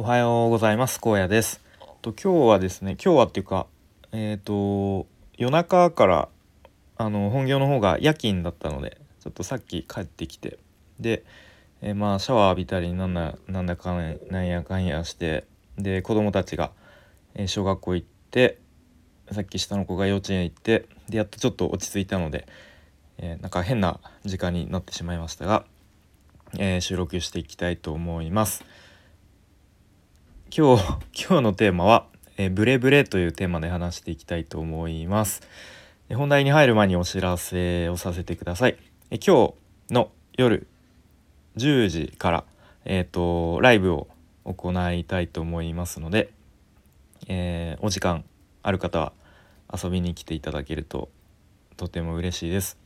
おはようございます荒野ですと今日はですね今日はっていうかえっ、ー、と夜中からあの本業の方が夜勤だったのでちょっとさっき帰ってきてで、えー、まあシャワー浴びたりなんだなんだかんなんやかんやしてで子供たちが、えー、小学校行ってさっき下の子が幼稚園行ってでやっとちょっと落ち着いたので、えー、なんか変な時間になってしまいましたが、えー、収録していきたいと思います。今日 今日のテーマは、えブレブレというテーマで話していきたいと思います。本題に入る前にお知らせをさせてください。え今日の夜10時から、えーと、ライブを行いたいと思いますので、えー、お時間ある方は遊びに来ていただけるととても嬉しいです。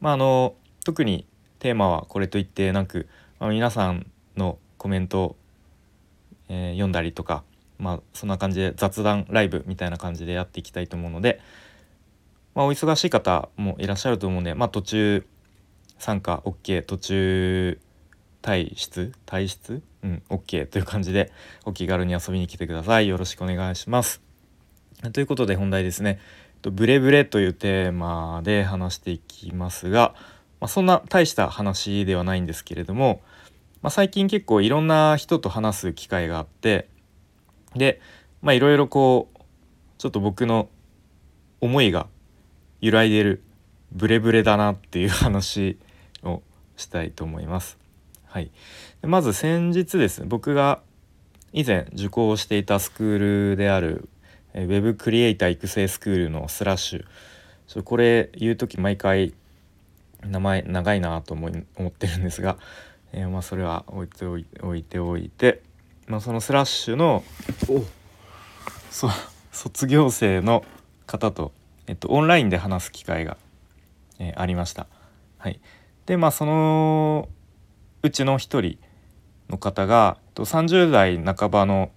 まあ、あの特にテーマはこれといってなく、まあ、皆さんのコメントえー、読んだりとか、まあ、そんな感じで雑談ライブみたいな感じでやっていきたいと思うので、まあ、お忙しい方もいらっしゃると思うんで、まあ、途中参加 OK 途中退出退出？うん OK という感じでお気軽に遊びに来てください。よろしくお願いします。ということで本題ですね。ブレブレというテーマで話していきますが、まあ、そんな大した話ではないんですけれども、まあ、最近結構いろんな人と話す機会があってでいろいろこうちょっと僕の思いが揺らいでるブレブレだなっていう話をしたいと思います。はい、まず先日ですね僕が以前受講していたスクールである Web クリエイター育成スクールのスラッシュこれ言う時毎回名前長いなと思ってるんですがえー、まあそれは置いておい置いておいて、まあ、そのスラッシュのそ卒業生の方と、えっと、オンラインで話す機会が、えー、ありました。はい、でまあそのうちの一人の方が、えっと、30代半ばの、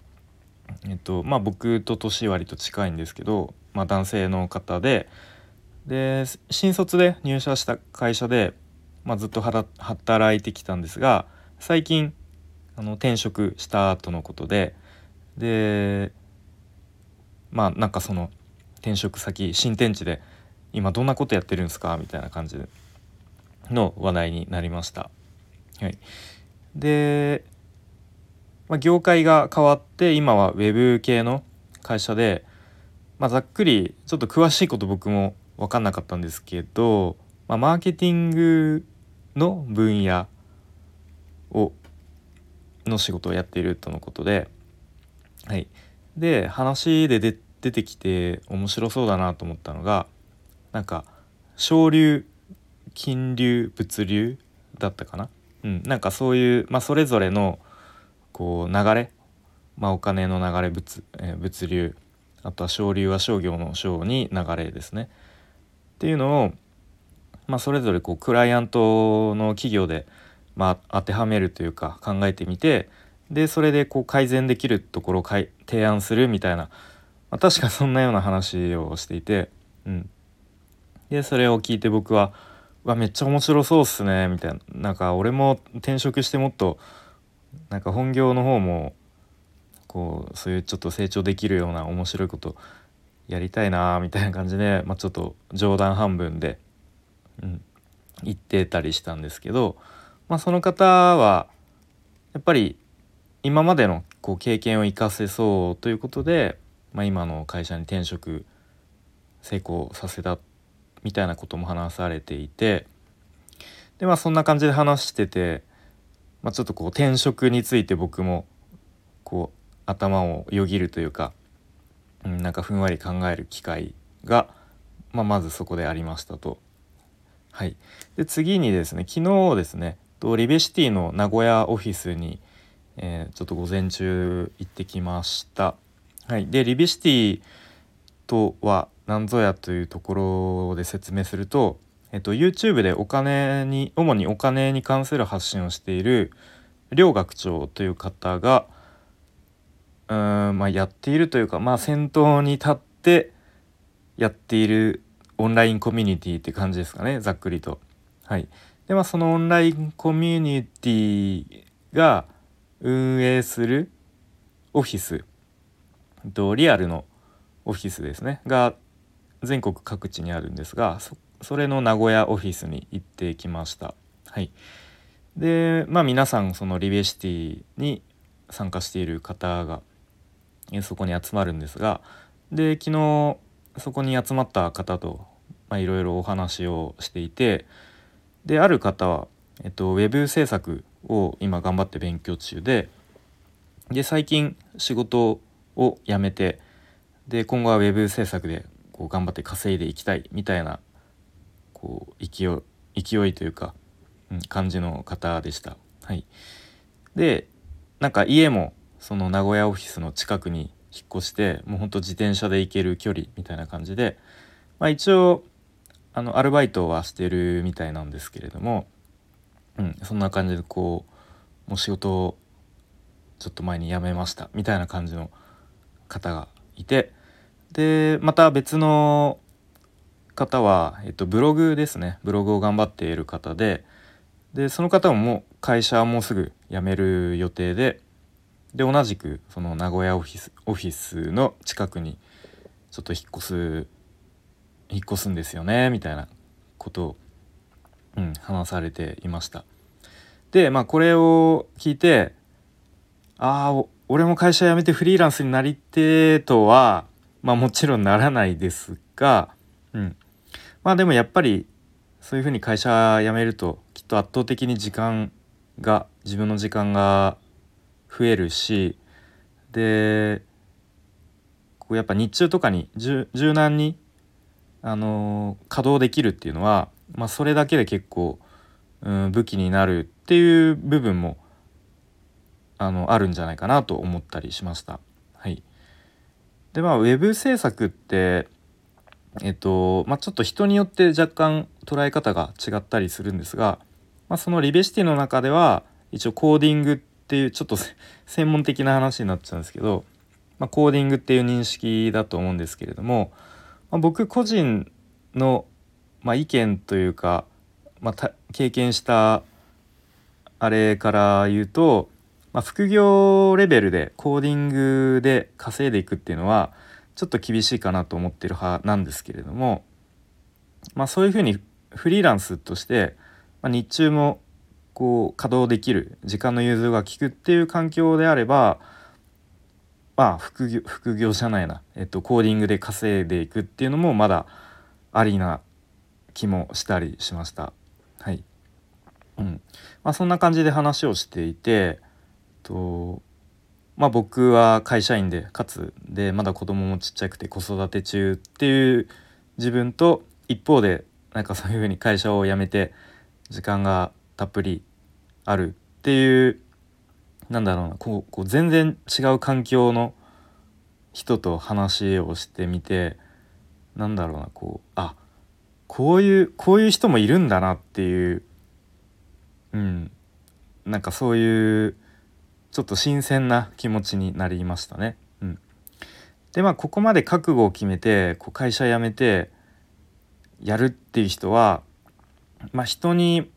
えっとまあ、僕と年割と近いんですけど、まあ、男性の方でで新卒で入社した会社でまあ、ずっと働いてきたんですが最近あの転職した後のことででまあなんかその転職先新天地で今どんなことやってるんですか？みたいな感じの話題になりました。はい、で、まあ、業界が変わって今は web 系の会社で、まあ、ざっくりちょっと詳しいこと僕も分かんなかったんですけど、まあ、マーケティングの分野をの仕事をやっているとのことで、はい、で話で出てきて面白そうだなと思ったのがなんか省流金流物流だったかな、うん、なんかそういう、まあ、それぞれのこう流れ、まあ、お金の流れ物,、えー、物流あとは省流は商業の商に流れですね。っていうのをまあ、それぞれこうクライアントの企業で、まあ、当てはめるというか考えてみてでそれでこう改善できるところを提案するみたいな、まあ、確かそんなような話をしていて、うん、でそれを聞いて僕は「わめっちゃ面白そうっすね」みたいな。なんか俺も転職してもっとなんか本業の方もこうそういうちょっと成長できるような面白いことやりたいなみたいな感じで、まあ、ちょっと冗談半分でうん、言ってたりしたんですけど、まあ、その方はやっぱり今までのこう経験を生かせそうということで、まあ、今の会社に転職成功させたみたいなことも話されていてでまあそんな感じで話してて、まあ、ちょっとこう転職について僕もこう頭をよぎるというか、うん、なんかふんわり考える機会が、まあ、まずそこでありましたと。はい、で次にですね昨日ですねとリベシティの名古屋オフィスに、えー、ちょっと午前中行ってきました。はい、でリベシティとは何ぞやというところで説明すると、えっと、YouTube でお金に主にお金に関する発信をしている両学長という方がうん、まあ、やっているというか、まあ、先頭に立ってやっているオンラインコミュニティって感じですかねざっくりと。はい、でまあそのオンラインコミュニティが運営するオフィスとリアルのオフィスですねが全国各地にあるんですがそれの名古屋オフィスに行ってきました。はい、でまあ皆さんそのリベシティに参加している方がそこに集まるんですがで昨日そこに集まった方といろいろお話をしていてである方は、えっと、ウェブ制作を今頑張って勉強中でで最近仕事を辞めてで今後はウェブ制作でこう頑張って稼いでいきたいみたいなこう勢い勢いというか、うん、感じの方でした。はい、でなんか家もその名古屋オフィスの近くに引っ越してもうほんと自転車で行ける距離みたいな感じで、まあ、一応あのアルバイトはしてるみたいなんですけれども、うん、そんな感じでこうもう仕事をちょっと前に辞めましたみたいな感じの方がいてでまた別の方は、えっと、ブログですね。ブログを頑張っている方ででその方ももう会社はもうすぐ辞める予定でで同じくその名古屋オフィスオフィスの近くにちょっと引っ越す引っ越すんですよねみたいなことを、うん、話されていました。でまあこれを聞いてああ俺も会社辞めてフリーランスになりてとはまあもちろんならないですが、うん、まあでもやっぱりそういうふうに会社辞めるときっと圧倒的に時間が自分の時間が増えるしでこうやっぱ日中とかに柔軟にあの稼働できるっていうのは、まあ、それだけで結構、うん、武器になるっていう部分もあのあるんじゃないかなと思ったりしました。はい、でまあウェブ制作ってえっとまあ、ちょっと人によって若干捉え方が違ったりするんですが、まあ、そのリベシティの中では一応コーディングっていうちょっと専門的な話になっちゃうんですけど、まあ、コーディングっていう認識だと思うんですけれども、まあ、僕個人の、まあ、意見というか、まあ、経験したあれから言うと、まあ、副業レベルでコーディングで稼いでいくっていうのはちょっと厳しいかなと思ってる派なんですけれども、まあ、そういうふうにフリーランスとして、まあ、日中もこう稼働できる時間の融通が利くっていう環境であればまあ副業副業じゃないな、えっと、コーディングで稼いでいくっていうのもまだありな気もしたりしました。はい。うん。まあ、そんな感じで話をしていてとまあ僕は会社員でかつでまだ子供もちっちゃくて子育て中っていう自分と一方でなんかそういうふうに会社を辞めて時間がたっぷりあるっていうなんだろうなこうこう全然違う環境の人と話をしてみてなんだろうなこうあこういうこういう人もいるんだなっていううんなんかそういうちょっと新鮮な気持ちになりましたね。うん、でまあここまで覚悟を決めてこう会社辞めてやるっていう人はまあ人に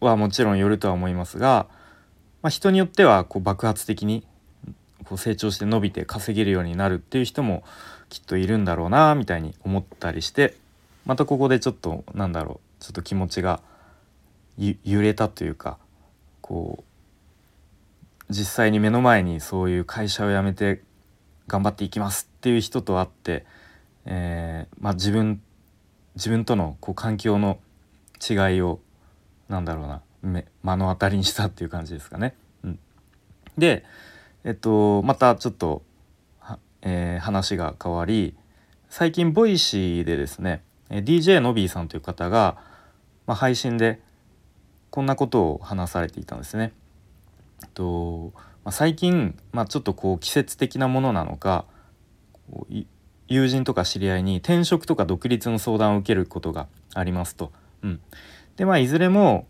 はもちろんよるとは思いますが、まあ、人によってはこう爆発的にこう成長して伸びて稼げるようになるっていう人もきっといるんだろうなみたいに思ったりしてまたここでちょっとなんだろうちょっと気持ちが揺れたというかこう実際に目の前にそういう会社を辞めて頑張っていきますっていう人と会って、えー、まあ、自分自分とのこう環境の違いをなんだろうな目の当たりにしたっていう感じですかね。うん、で、えっと、またちょっと、えー、話が変わり最近 Voicy でですね DJ のびーさんという方が、まあ、配信でこんなことを話されていたんですね。えっとまあ、最近、まあ、ちょっとこう季節的なものなのか友人とか知り合いに転職とか独立の相談を受けることがありますと。うん、でまあいずれも、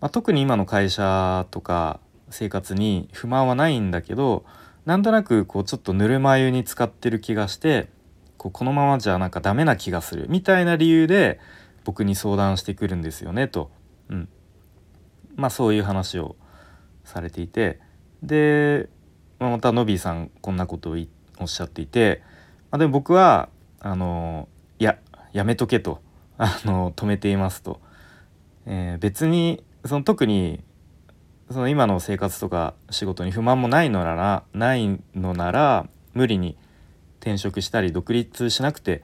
まあ、特に今の会社とか生活に不満はないんだけどなんとなくこうちょっとぬるま湯に使ってる気がしてこうこのままじゃなんかダメな気がするみたいな理由で僕に相談してくるんですよねと、うん、まあそういう話をされていて。でまあ、またノビーさんこんなことをおっしゃっていて、まあ、でも僕はあのいややめとけと。あの止めていますと、えー、別にその特にその今の生活とか仕事に不満もないのならないのなら無理に転職したり独立しなくて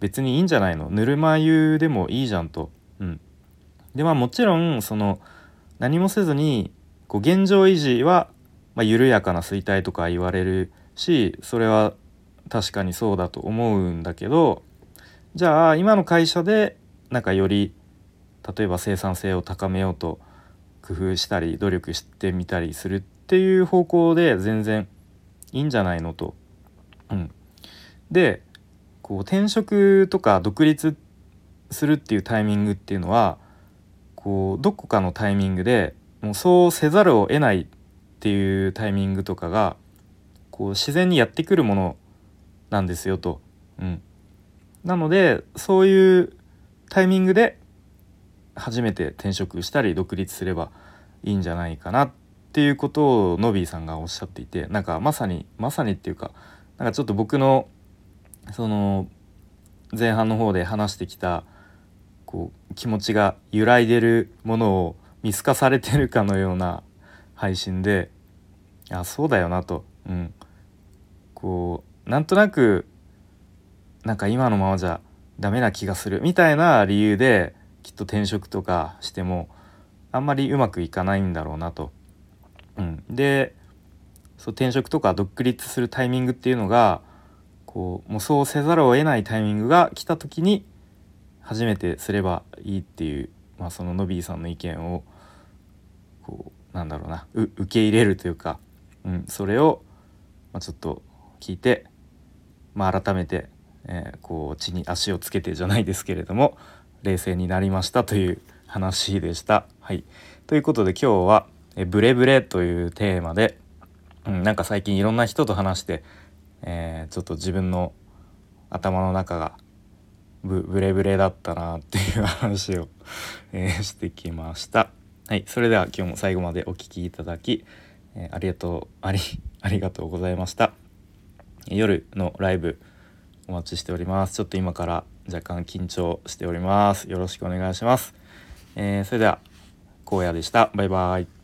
別にいいんじゃないの？ぬるま湯でもいいじゃんと。うん、でまあもちろんその何もせずにこう現状維持は、まあ、緩やかな衰退とか言われるしそれは確かにそうだと思うんだけどじゃあ今の会社でなんかより例えば生産性を高めようと工夫したり努力してみたりするっていう方向で全然いいんじゃないのと。うん、でこう転職とか独立するっていうタイミングっていうのはこうどこかのタイミングでもうそうせざるを得ないっていうタイミングとかがこう自然にやってくるものなんですよと。うん、なのでそういうタイミングで初めて転職したり独立すればいいんじゃないかなっていうことをノビーさんがおっしゃっていてなんかまさにまさにっていうかなんかちょっと僕のその前半の方で話してきたこう気持ちが揺らいでるものを見透かされてるかのような配信であそうだよなと、うん、こうなんとなくなんか今のままじゃダメな気がするみたいな理由できっと転職とかしてもあんまりうまくいかないんだろうなと。うん、でそう転職とか独立するタイミングっていうのがこうもうそうせざるを得ないタイミングが来た時に初めてすればいいっていう、まあ、そのノビーさんの意見をこうなんだろうな受け入れるというか、うん、それを、まあ、ちょっと聞いて、まあ、改めて、えー、こう地に足をつけてじゃないですけれども冷静になりましたという話でした。はい、ということで今日は「えブレブレ」というテーマで、うん、なんか最近いろんな人と話して、えー、ちょっと自分の頭の中がブブレブレだったなっていう話を、えー、してきました。はい、それでは今日も最後までお聴きいただき、えー、ありがとうあり ありがとうございました。夜のライブお待ちしております。ちょっと今から若干緊張しております。よろしくお願いします。えー、それでは荒野でした。バイバイ。